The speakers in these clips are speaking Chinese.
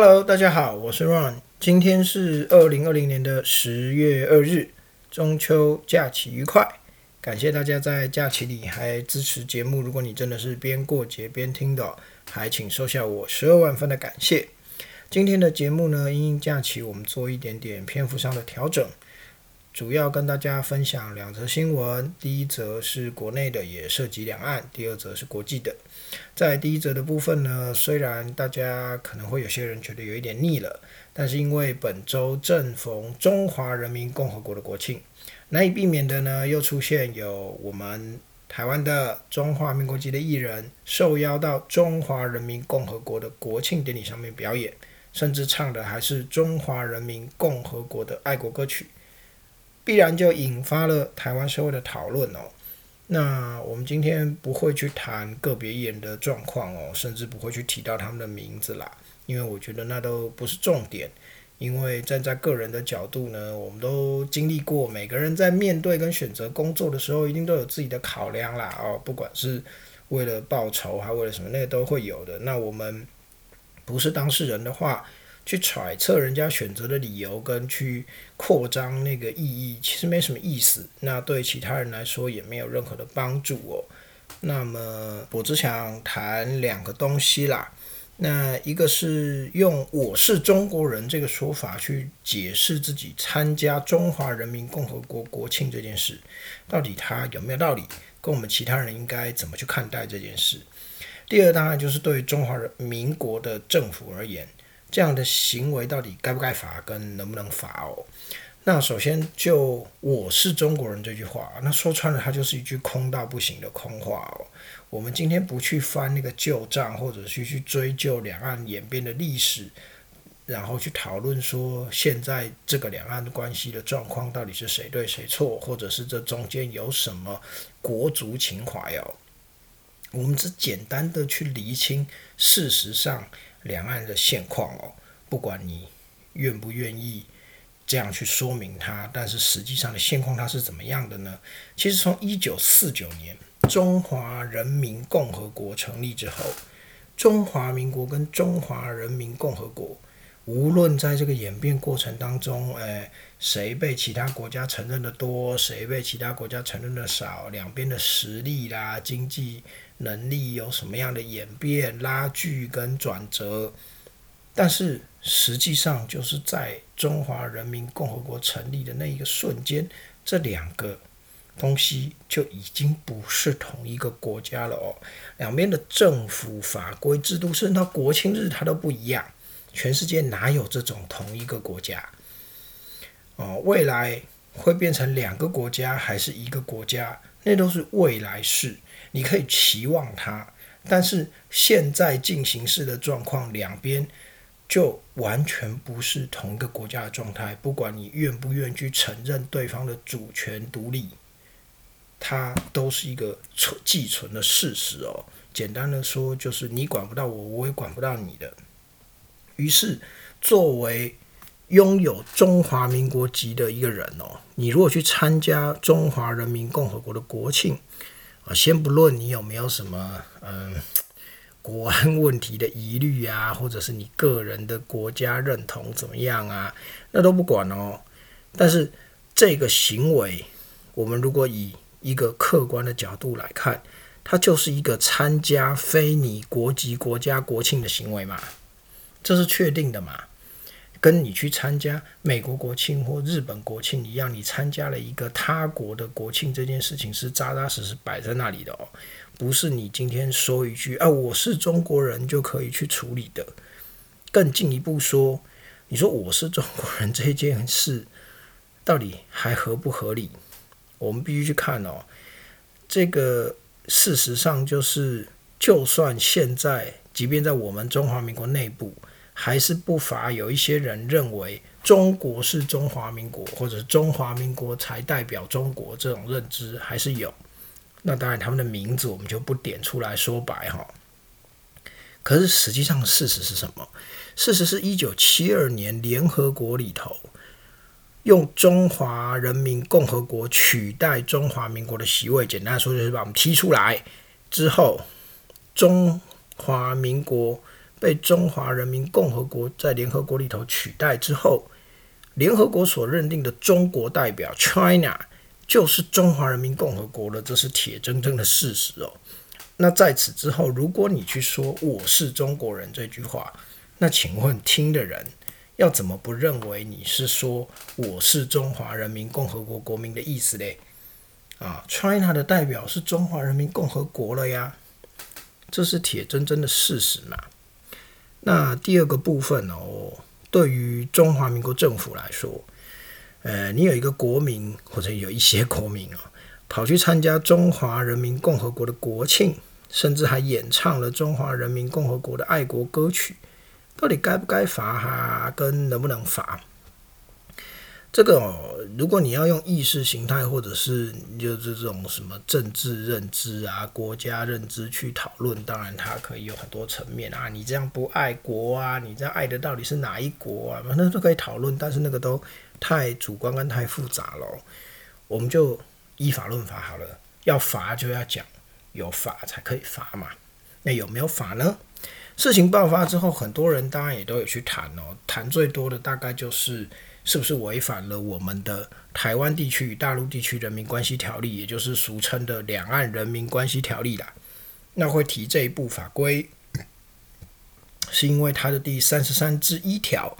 Hello，大家好，我是 Ron。今天是二零二零年的十月二日，中秋假期愉快。感谢大家在假期里还支持节目。如果你真的是边过节边听的，还请收下我十二万分的感谢。今天的节目呢，因假期，我们做一点点篇幅上的调整。主要跟大家分享两则新闻，第一则是国内的，也涉及两岸；第二则是国际的。在第一则的部分呢，虽然大家可能会有些人觉得有一点腻了，但是因为本周正逢中华人民共和国的国庆，难以避免的呢，又出现有我们台湾的中华民国籍的艺人受邀到中华人民共和国的国庆典礼上面表演，甚至唱的还是中华人民共和国的爱国歌曲。必然就引发了台湾社会的讨论哦。那我们今天不会去谈个别艺人的状况哦，甚至不会去提到他们的名字啦，因为我觉得那都不是重点。因为站在个人的角度呢，我们都经历过，每个人在面对跟选择工作的时候，一定都有自己的考量啦哦，不管是为了报酬还为了什么，那个都会有的。那我们不是当事人的话。去揣测人家选择的理由，跟去扩张那个意义，其实没什么意思。那对其他人来说也没有任何的帮助哦。那么我只想谈两个东西啦。那一个是用“我是中国人”这个说法去解释自己参加中华人民共和国国庆这件事，到底它有没有道理？跟我们其他人应该怎么去看待这件事？第二，当然就是对中华人民国的政府而言。这样的行为到底该不该罚，跟能不能罚哦？那首先就“我是中国人”这句话，那说穿了，它就是一句空到不行的空话哦。我们今天不去翻那个旧账，或者是去追究两岸演变的历史，然后去讨论说现在这个两岸关系的状况到底是谁对谁错，或者是这中间有什么国族情怀哦？我们只简单的去厘清事实上。两岸的现况哦，不管你愿不愿意这样去说明它，但是实际上的现况它是怎么样的呢？其实从一九四九年中华人民共和国成立之后，中华民国跟中华人民共和国，无论在这个演变过程当中，诶，谁被其他国家承认的多，谁被其他国家承认的少，两边的实力啦，经济。能力有什么样的演变、拉锯跟转折？但是实际上就是在中华人民共和国成立的那一个瞬间，这两个东西就已经不是同一个国家了哦。两边的政府法规制度，甚至到国庆日它都不一样。全世界哪有这种同一个国家？哦，未来会变成两个国家还是一个国家？那都是未来事。你可以期望它，但是现在进行式的状况，两边就完全不是同一个国家的状态。不管你愿不愿意去承认对方的主权独立，它都是一个存既存的事实哦。简单的说，就是你管不到我，我也管不到你的。于是，作为拥有中华民国籍的一个人哦，你如果去参加中华人民共和国的国庆，啊，先不论你有没有什么嗯国安问题的疑虑啊，或者是你个人的国家认同怎么样啊，那都不管哦。但是这个行为，我们如果以一个客观的角度来看，它就是一个参加非你国籍国家国庆的行为嘛，这是确定的嘛。跟你去参加美国国庆或日本国庆一样，你参加了一个他国的国庆，这件事情是扎扎实实摆在那里的哦，不是你今天说一句啊我是中国人就可以去处理的。更进一步说，你说我是中国人这件事到底还合不合理？我们必须去看哦。这个事实上就是，就算现在，即便在我们中华民国内部。还是不乏有一些人认为中国是中华民国，或者中华民国才代表中国这种认知还是有。那当然，他们的名字我们就不点出来说白哈。可是实际上事实是什么？事实是一九七二年联合国里头用中华人民共和国取代中华民国的席位，简单说就是把我们踢出来之后，中华民国。被中华人民共和国在联合国里头取代之后，联合国所认定的中国代表 China 就是中华人民共和国了，这是铁铮铮的事实哦。那在此之后，如果你去说“我是中国人”这句话，那请问听的人要怎么不认为你是说“我是中华人民共和国国民”的意思嘞？啊，China 的代表是中华人民共和国了呀，这是铁铮铮的事实嘛。那第二个部分哦，对于中华民国政府来说，呃，你有一个国民或者有一些国民啊，跑去参加中华人民共和国的国庆，甚至还演唱了中华人民共和国的爱国歌曲，到底该不该罚哈？跟能不能罚？这个哦，如果你要用意识形态或者是就是这种什么政治认知啊、国家认知去讨论，当然它可以有很多层面啊。你这样不爱国啊？你这样爱的到底是哪一国啊？反正都可以讨论，但是那个都太主观跟太复杂了。我们就依法论法好了，要罚就要讲有法才可以罚嘛。那有没有法呢？事情爆发之后，很多人当然也都有去谈哦，谈最多的大概就是。是不是违反了我们的台湾地区与大陆地区人民关系条例，也就是俗称的两岸人民关系条例啦？那会提这一部法规，是因为它的第三十三之一条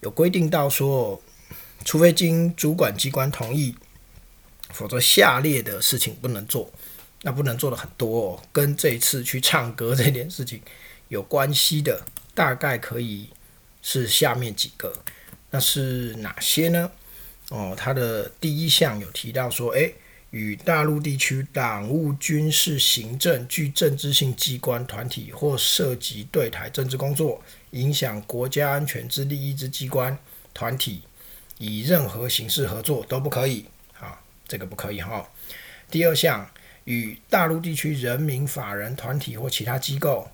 有规定到说，除非经主管机关同意，否则下列的事情不能做。那不能做的很多，哦，跟这一次去唱歌这件事情有关系的，大概可以是下面几个。那是哪些呢？哦，它的第一项有提到说，诶，与大陆地区党务、军事、行政具政治性机关团体或涉及对台政治工作、影响国家安全之利益之机关团体，以任何形式合作都不可以。好，这个不可以哈。第二项，与大陆地区人民法人团体或其他机构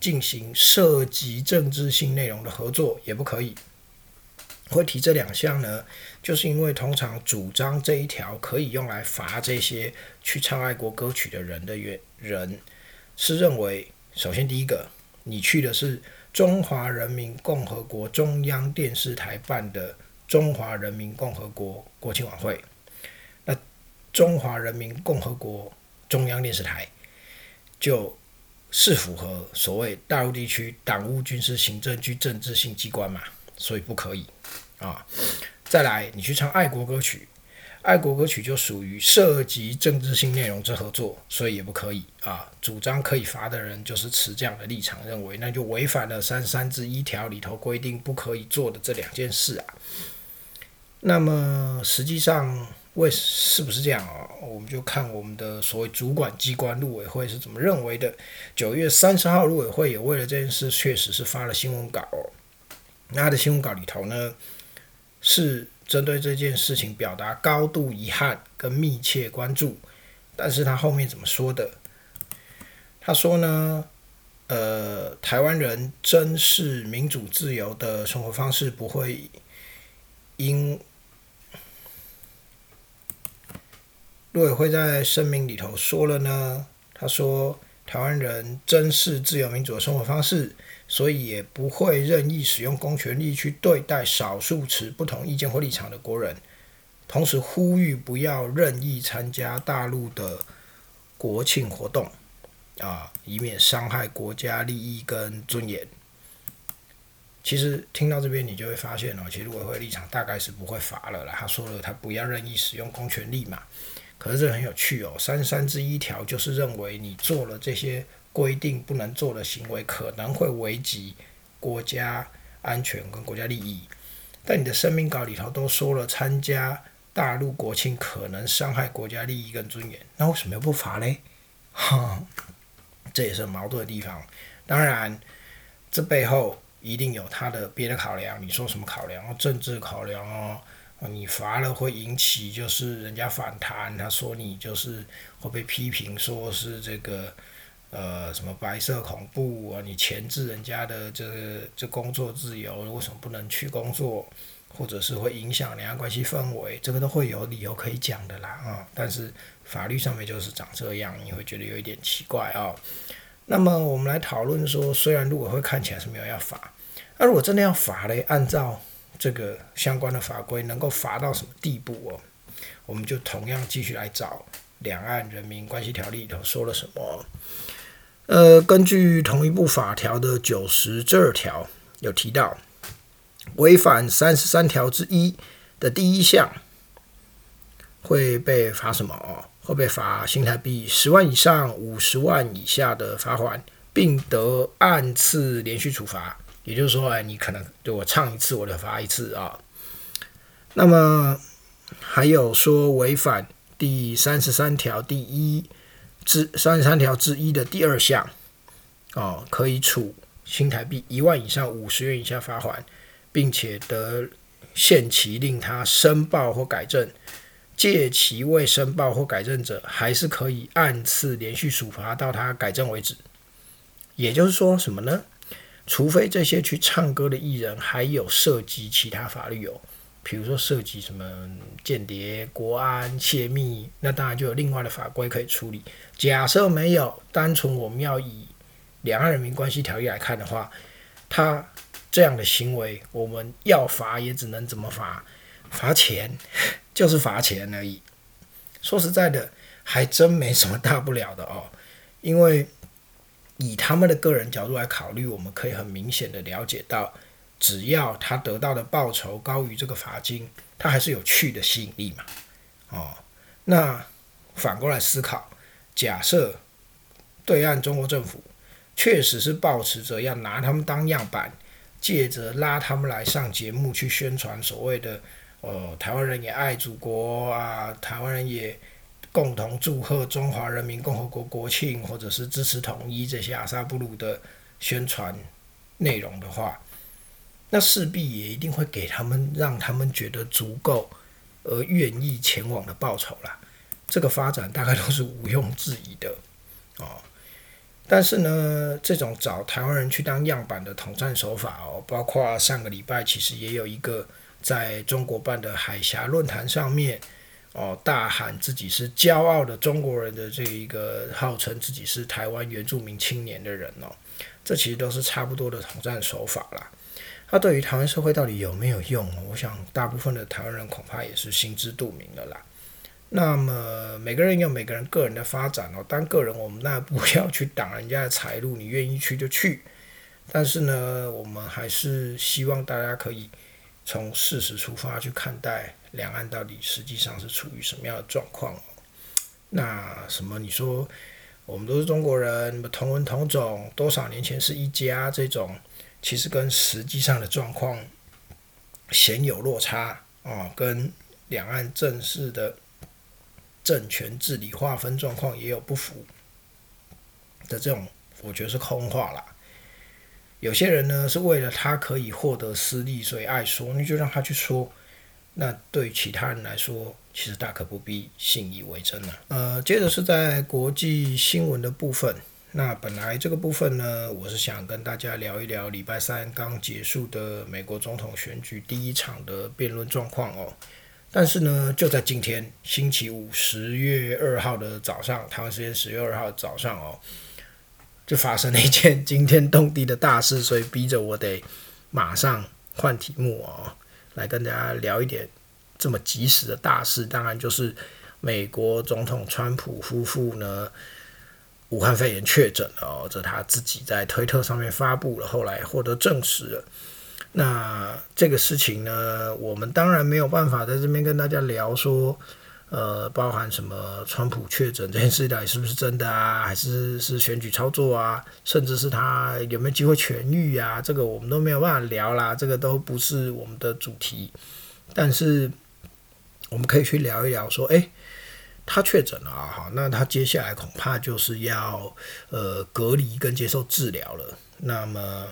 进行涉及政治性内容的合作也不可以。会提这两项呢，就是因为通常主张这一条可以用来罚这些去唱爱国歌曲的人的原人，是认为，首先第一个，你去的是中华人民共和国中央电视台办的中华人民共和国国庆晚会，那中华人民共和国中央电视台就是符合所谓大陆地区党务、军事、行政区政治性机关嘛，所以不可以。啊，再来，你去唱爱国歌曲，爱国歌曲就属于涉及政治性内容之合作，所以也不可以啊。主张可以罚的人就是持这样的立场，认为那就违反了三三之一条里头规定不可以做的这两件事啊。那么实际上为是不是这样啊？我们就看我们的所谓主管机关陆委会是怎么认为的。九月三十号，陆委会也为了这件事确实是发了新闻稿，那他的新闻稿里头呢？是针对这件事情表达高度遗憾跟密切关注，但是他后面怎么说的？他说呢，呃，台湾人珍视民主自由的生活方式不会因陆委会在声明里头说了呢，他说台湾人珍视自由民主的生活方式。所以也不会任意使用公权力去对待少数持不同意见或立场的国人，同时呼吁不要任意参加大陆的国庆活动，啊，以免伤害国家利益跟尊严。其实听到这边，你就会发现哦，其实委会立场大概是不会罚了啦。他说了，他不要任意使用公权力嘛。可是这很有趣哦，三三之一条就是认为你做了这些。规定不能做的行为可能会危及国家安全跟国家利益，但你的声明稿里头都说了，参加大陆国庆可能伤害国家利益跟尊严，那为什么又不罚嘞？哈，这也是矛盾的地方。当然，这背后一定有他的别的考量。你说什么考量？政治考量哦，你罚了会引起就是人家反弹，他说你就是会被批评，说是这个。呃，什么白色恐怖啊？你钳制人家的这这工作自由，为什么不能去工作？或者是会影响两岸关系氛围，这个都会有理由可以讲的啦啊！但是法律上面就是长这样，你会觉得有一点奇怪啊。那么我们来讨论说，虽然如果会看起来是没有要罚，那如果真的要罚嘞，按照这个相关的法规，能够罚到什么地步哦？我们就同样继续来找《两岸人民关系条例》里头说了什么。呃，根据同一部法条的九十这条有提到，违反三十三条之一的第一项，会被罚什么哦？会被罚新台币十万以上五十万以下的罚款，并得按次连续处罚。也就是说，哎，你可能对我唱一次，我就罚一次啊。那么还有说违反第三十三条第一之三十三条之一的第二项，哦，可以处新台币一万以上五十元以下罚款，并且得限期令他申报或改正。借其未申报或改正者，还是可以按次连续处罚到他改正为止。也就是说，什么呢？除非这些去唱歌的艺人还有涉及其他法律哦，比如说涉及什么间谍、国安、泄密，那当然就有另外的法规可以处理。假设没有，单纯我们要以《两岸人民关系条例》来看的话，他这样的行为，我们要罚也只能怎么罚？罚钱。就是罚钱而已。说实在的，还真没什么大不了的哦。因为以他们的个人角度来考虑，我们可以很明显的了解到，只要他得到的报酬高于这个罚金，他还是有去的吸引力嘛。哦，那反过来思考，假设对岸中国政府确实是抱持着要拿他们当样板，借着拉他们来上节目去宣传所谓的。呃，台湾人也爱祖国啊，台湾人也共同祝贺中华人民共和国国庆，或者是支持统一这些阿萨布鲁的宣传内容的话，那势必也一定会给他们让他们觉得足够而愿意前往的报酬啦。这个发展大概都是毋庸置疑的哦。但是呢，这种找台湾人去当样板的统战手法哦，包括上个礼拜其实也有一个。在中国办的海峡论坛上面，哦，大喊自己是骄傲的中国人的这一个号称自己是台湾原住民青年的人哦，这其实都是差不多的统战手法啦。他对于台湾社会到底有没有用？我想大部分的台湾人恐怕也是心知肚明的啦。那么每个人有每个人个人的发展哦，当个人我们那不要去挡人家的财路，你愿意去就去。但是呢，我们还是希望大家可以。从事实出发去看待两岸到底实际上是处于什么样的状况？那什么？你说我们都是中国人，同文同种，多少年前是一家，这种其实跟实际上的状况显有落差啊，跟两岸正式的政权治理划分状况也有不符的这种，我觉得是空话啦。有些人呢是为了他可以获得私利，所以爱说，你就让他去说。那对其他人来说，其实大可不必信以为真了。呃，接着是在国际新闻的部分。那本来这个部分呢，我是想跟大家聊一聊礼拜三刚结束的美国总统选举第一场的辩论状况哦。但是呢，就在今天星期五十月二号的早上，台湾时间十月二号早上哦。就发生了一件惊天动地的大事，所以逼着我得马上换题目哦，来跟大家聊一点这么及时的大事。当然就是美国总统川普夫妇呢，武汉肺炎确诊了，这他自己在推特上面发布了，后来获得证实了。那这个事情呢，我们当然没有办法在这边跟大家聊说。呃，包含什么？川普确诊这件事到底是不是真的啊？还是是选举操作啊？甚至是他有没有机会痊愈啊？这个我们都没有办法聊啦，这个都不是我们的主题。但是我们可以去聊一聊，说，诶，他确诊了啊，好，那他接下来恐怕就是要呃隔离跟接受治疗了。那么。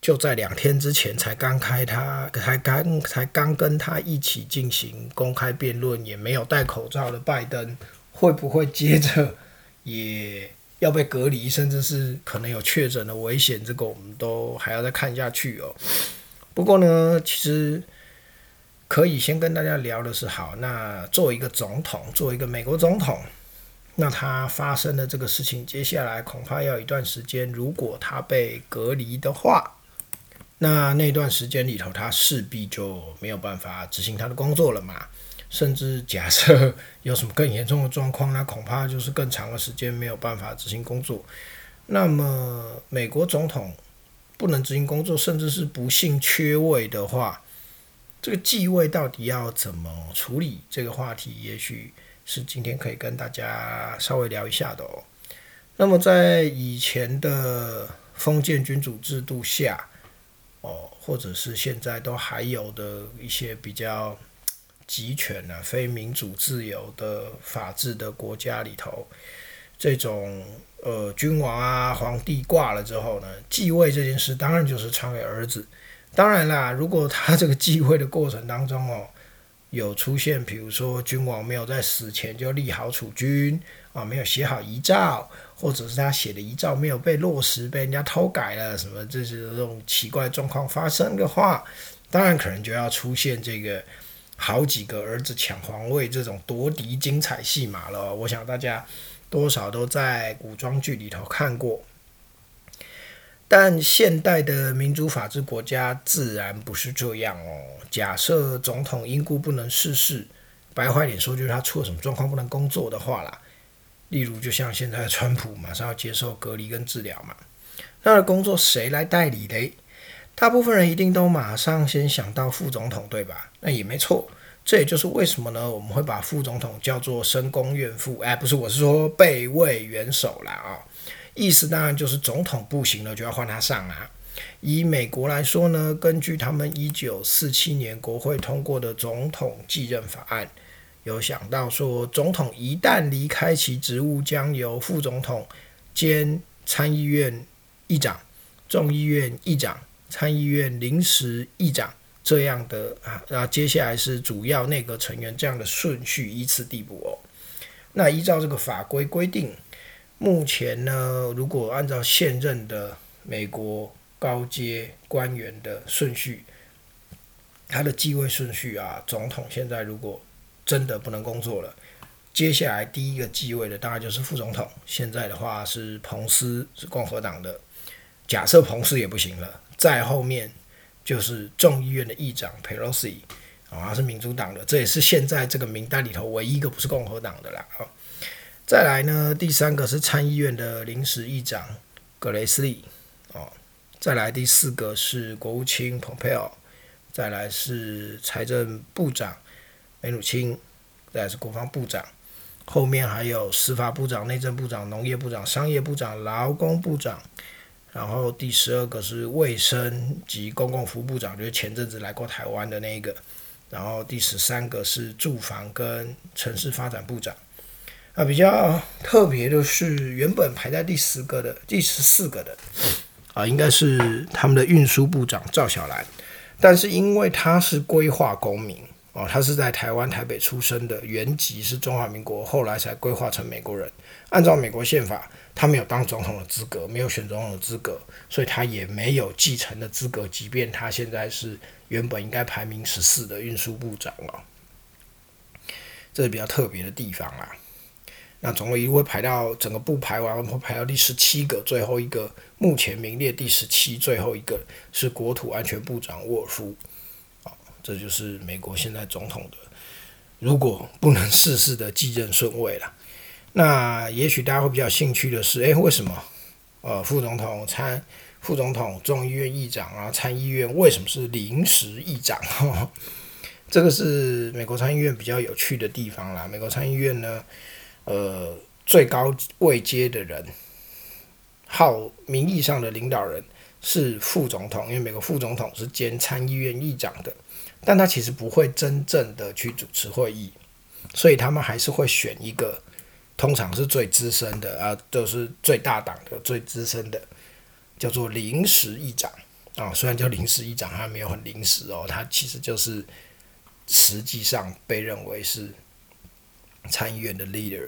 就在两天之前才刚开他，才刚才刚跟他一起进行公开辩论，也没有戴口罩的拜登，会不会接着也要被隔离，甚至是可能有确诊的危险？这个我们都还要再看下去哦。不过呢，其实可以先跟大家聊的是，好，那作为一个总统，作为一个美国总统，那他发生的这个事情，接下来恐怕要一段时间。如果他被隔离的话，那那段时间里头，他势必就没有办法执行他的工作了嘛。甚至假设有什么更严重的状况，那恐怕就是更长的时间没有办法执行工作。那么，美国总统不能执行工作，甚至是不幸缺位的话，这个继位到底要怎么处理？这个话题，也许。是今天可以跟大家稍微聊一下的哦。那么在以前的封建君主制度下，哦，或者是现在都还有的一些比较集权啊、非民主自由的法治的国家里头，这种呃君王啊、皇帝挂了之后呢，继位这件事当然就是传给儿子。当然啦，如果他这个继位的过程当中哦。有出现，比如说君王没有在死前就立好储君啊，没有写好遗诏，或者是他写的遗诏没有被落实，被人家偷改了，什么这些这种奇怪状况发生的话，当然可能就要出现这个好几个儿子抢皇位这种夺嫡精彩戏码了。我想大家多少都在古装剧里头看过。但现代的民主法治国家自然不是这样哦。假设总统因故不能逝世，白话点说就是他出了什么状况不能工作的话啦，例如就像现在川普马上要接受隔离跟治疗嘛，他的工作谁来代理嘞？大部分人一定都马上先想到副总统，对吧？那也没错，这也就是为什么呢？我们会把副总统叫做深宫怨妇，哎，不是，我是说备位元首啦啊。意思当然就是总统不行了，就要换他上啊。以美国来说呢，根据他们一九四七年国会通过的总统继任法案，有想到说，总统一旦离开其职务，将由副总统兼参议院议长、众议院议长、参议院临时议长这样的啊，那接下来是主要内阁成员这样的顺序依次递补哦。那依照这个法规规定。目前呢，如果按照现任的美国高阶官员的顺序，他的继位顺序啊，总统现在如果真的不能工作了，接下来第一个继位的当然就是副总统。现在的话是彭斯是共和党的，假设彭斯也不行了，再后面就是众议院的议长 Pelosi 啊，是民主党的，这也是现在这个名单里头唯一一个不是共和党的啦啊。再来呢，第三个是参议院的临时议长格雷斯利，哦，再来第四个是国务卿蓬佩奥，再来是财政部长梅努钦，再来是国防部长，后面还有司法部长、内政部长、农业部长、商业部长、劳工部长，然后第十二个是卫生及公共服务部长，就是前阵子来过台湾的那一个，然后第十三个是住房跟城市发展部长。啊，比较特别的是，原本排在第十个的、第十四个的，啊，应该是他们的运输部长赵小兰，但是因为他是规划公民，哦，他是在台湾台北出生的，原籍是中华民国，后来才规划成美国人。按照美国宪法，他没有当总统的资格，没有选总统的资格，所以他也没有继承的资格，即便他现在是原本应该排名十四的运输部长了，这是比较特别的地方啦。那总共一路会排到整个部排完，会排到第十七个，最后一个目前名列第十七，最后一个是国土安全部长沃尔夫，啊，这就是美国现在总统的，如果不能逝世的继任顺位了。那也许大家会比较兴趣的是，诶，为什么？呃，副总统参副总统众议院议长啊，参议院为什么是临时议长？这个是美国参议院比较有趣的地方啦。美国参议院呢？呃，最高位阶的人，号名义上的领导人是副总统，因为美国副总统是兼参议院议长的，但他其实不会真正的去主持会议，所以他们还是会选一个，通常是最资深的啊，都是最大党的最资深的，叫做临时议长啊。虽然叫临时议长，他没有很临时哦，他其实就是实际上被认为是参议院的 leader。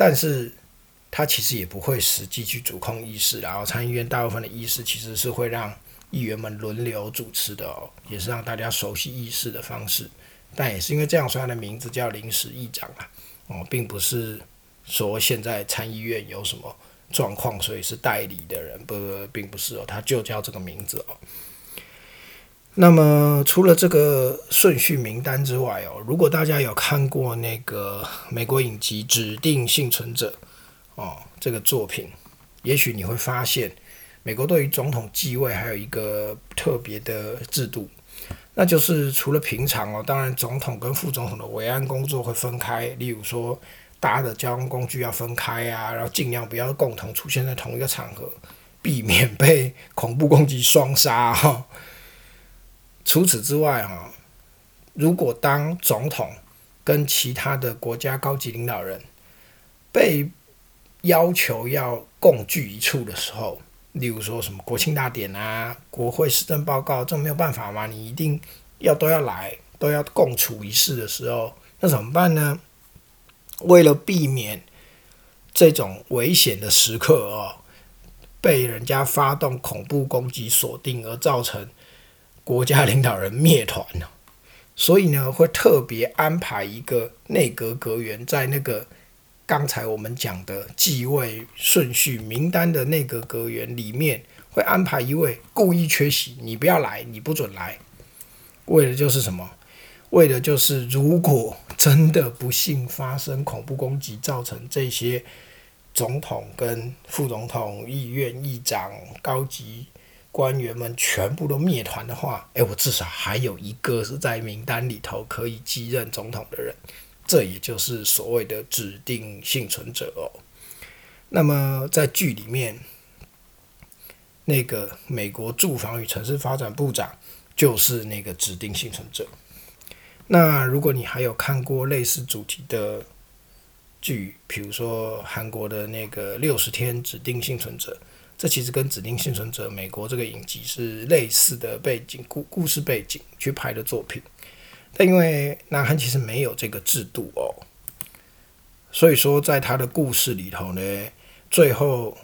但是，他其实也不会实际去主控议事，然后参议院大部分的议事其实是会让议员们轮流主持的哦，也是让大家熟悉议事的方式。但也是因为这样，所以他的名字叫临时议长啊，哦，并不是说现在参议院有什么状况，所以是代理的人，不，并不是哦，他就叫这个名字哦。那么除了这个顺序名单之外哦，如果大家有看过那个美国影集《指定幸存者》哦，这个作品，也许你会发现，美国对于总统继位还有一个特别的制度，那就是除了平常哦，当然总统跟副总统的维安工作会分开，例如说搭的交通工具要分开啊，然后尽量不要共同出现在同一个场合，避免被 恐怖攻击双杀哈。除此之外，哈，如果当总统跟其他的国家高级领导人被要求要共聚一处的时候，例如说什么国庆大典啊、国会施政报告，这没有办法嘛，你一定要都要来，都要共处一室的时候，那怎么办呢？为了避免这种危险的时刻哦，被人家发动恐怖攻击锁定而造成。国家领导人灭团了，所以呢，会特别安排一个内阁阁员在那个刚才我们讲的继位顺序名单的内阁阁员里面，会安排一位故意缺席，你不要来，你不准来，为的就是什么？为的就是如果真的不幸发生恐怖攻击，造成这些总统跟副总统、议院议长、高级。官员们全部都灭团的话，诶，我至少还有一个是在名单里头可以继任总统的人，这也就是所谓的指定幸存者哦。那么在剧里面，那个美国住房与城市发展部长就是那个指定幸存者。那如果你还有看过类似主题的剧，比如说韩国的那个六十天指定幸存者。这其实跟《指定幸存者》美国这个影集是类似的背景故故事背景去拍的作品，但因为南韩其实没有这个制度哦，所以说在他的故事里头呢，最后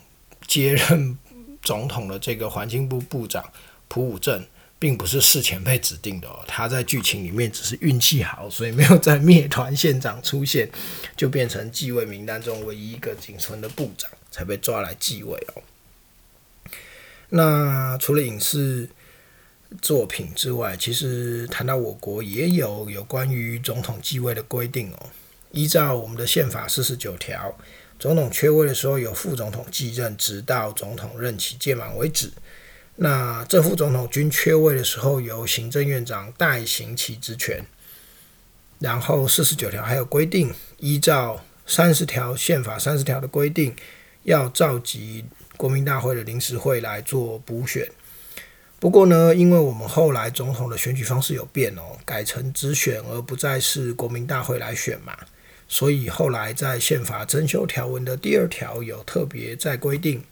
接任总统的这个环境部部长朴武镇，并不是事前被指定的哦，他在剧情里面只是运气好，所以没有在灭团现场出现，就变成继位名单中唯一一个仅存的部长，才被抓来继位哦。那除了影视作品之外，其实谈到我国也有有关于总统继位的规定哦。依照我们的宪法四十九条，总统缺位的时候，由副总统继任，直到总统任期届满为止。那正副总统均缺位的时候，由行政院长代行其职权。然后四十九条还有规定，依照三十条宪法三十条的规定，要召集。国民大会的临时会来做补选，不过呢，因为我们后来总统的选举方式有变哦，改成直选而不再是国民大会来选嘛，所以后来在宪法增修条文的第二条有特别在规定，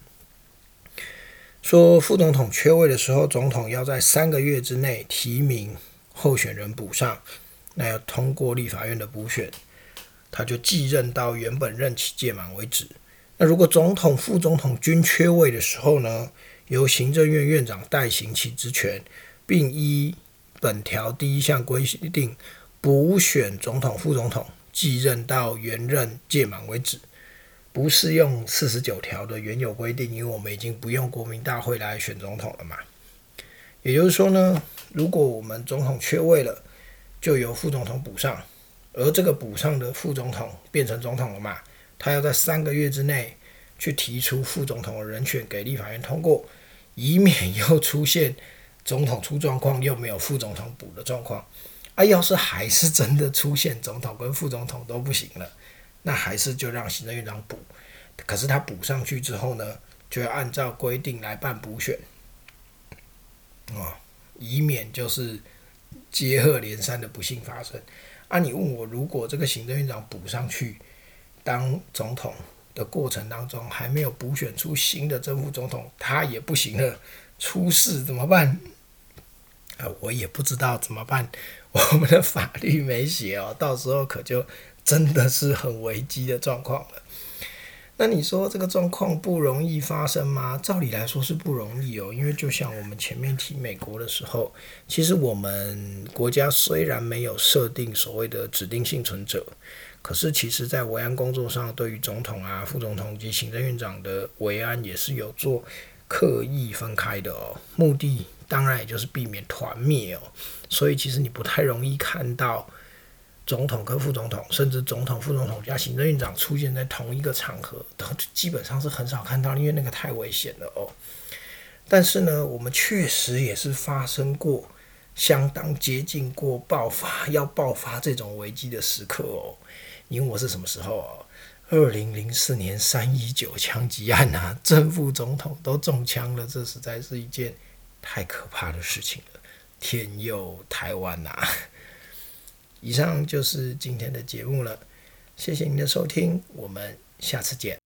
说副总统缺位的时候，总统要在三个月之内提名候选人补上，那要通过立法院的补选，他就继任到原本任期届满为止。那如果总统、副总统均缺位的时候呢，由行政院院长代行其职权，并依本条第一项规定补选总统、副总统继任到原任届满为止，不适用四十九条的原有规定，因为我们已经不用国民大会来选总统了嘛。也就是说呢，如果我们总统缺位了，就由副总统补上，而这个补上的副总统变成总统了嘛。他要在三个月之内去提出副总统的人选给立法院通过，以免又出现总统出状况又没有副总统补的状况。啊，要是还是真的出现总统跟副总统都不行了，那还是就让行政院长补。可是他补上去之后呢，就要按照规定来办补选，啊，以免就是接二连三的不幸发生。啊，你问我，如果这个行政院长补上去？当总统的过程当中，还没有补选出新的正副总统，他也不行了，出事怎么办？啊，我也不知道怎么办。我们的法律没写哦，到时候可就真的是很危机的状况了。那你说这个状况不容易发生吗？照理来说是不容易哦，因为就像我们前面提美国的时候，其实我们国家虽然没有设定所谓的指定幸存者，可是其实在维安工作上，对于总统啊、副总统及行政院长的维安也是有做刻意分开的哦，目的当然也就是避免团灭哦，所以其实你不太容易看到。总统跟副总统，甚至总统、副总统加行政院长出现在同一个场合，都基本上是很少看到，因为那个太危险了哦。但是呢，我们确实也是发生过相当接近过爆发、要爆发这种危机的时刻哦。你问我是什么时候啊？二零零四年三一九枪击案啊，正副总统都中枪了，这实在是一件太可怕的事情了。天佑台湾呐！以上就是今天的节目了，谢谢您的收听，我们下次见。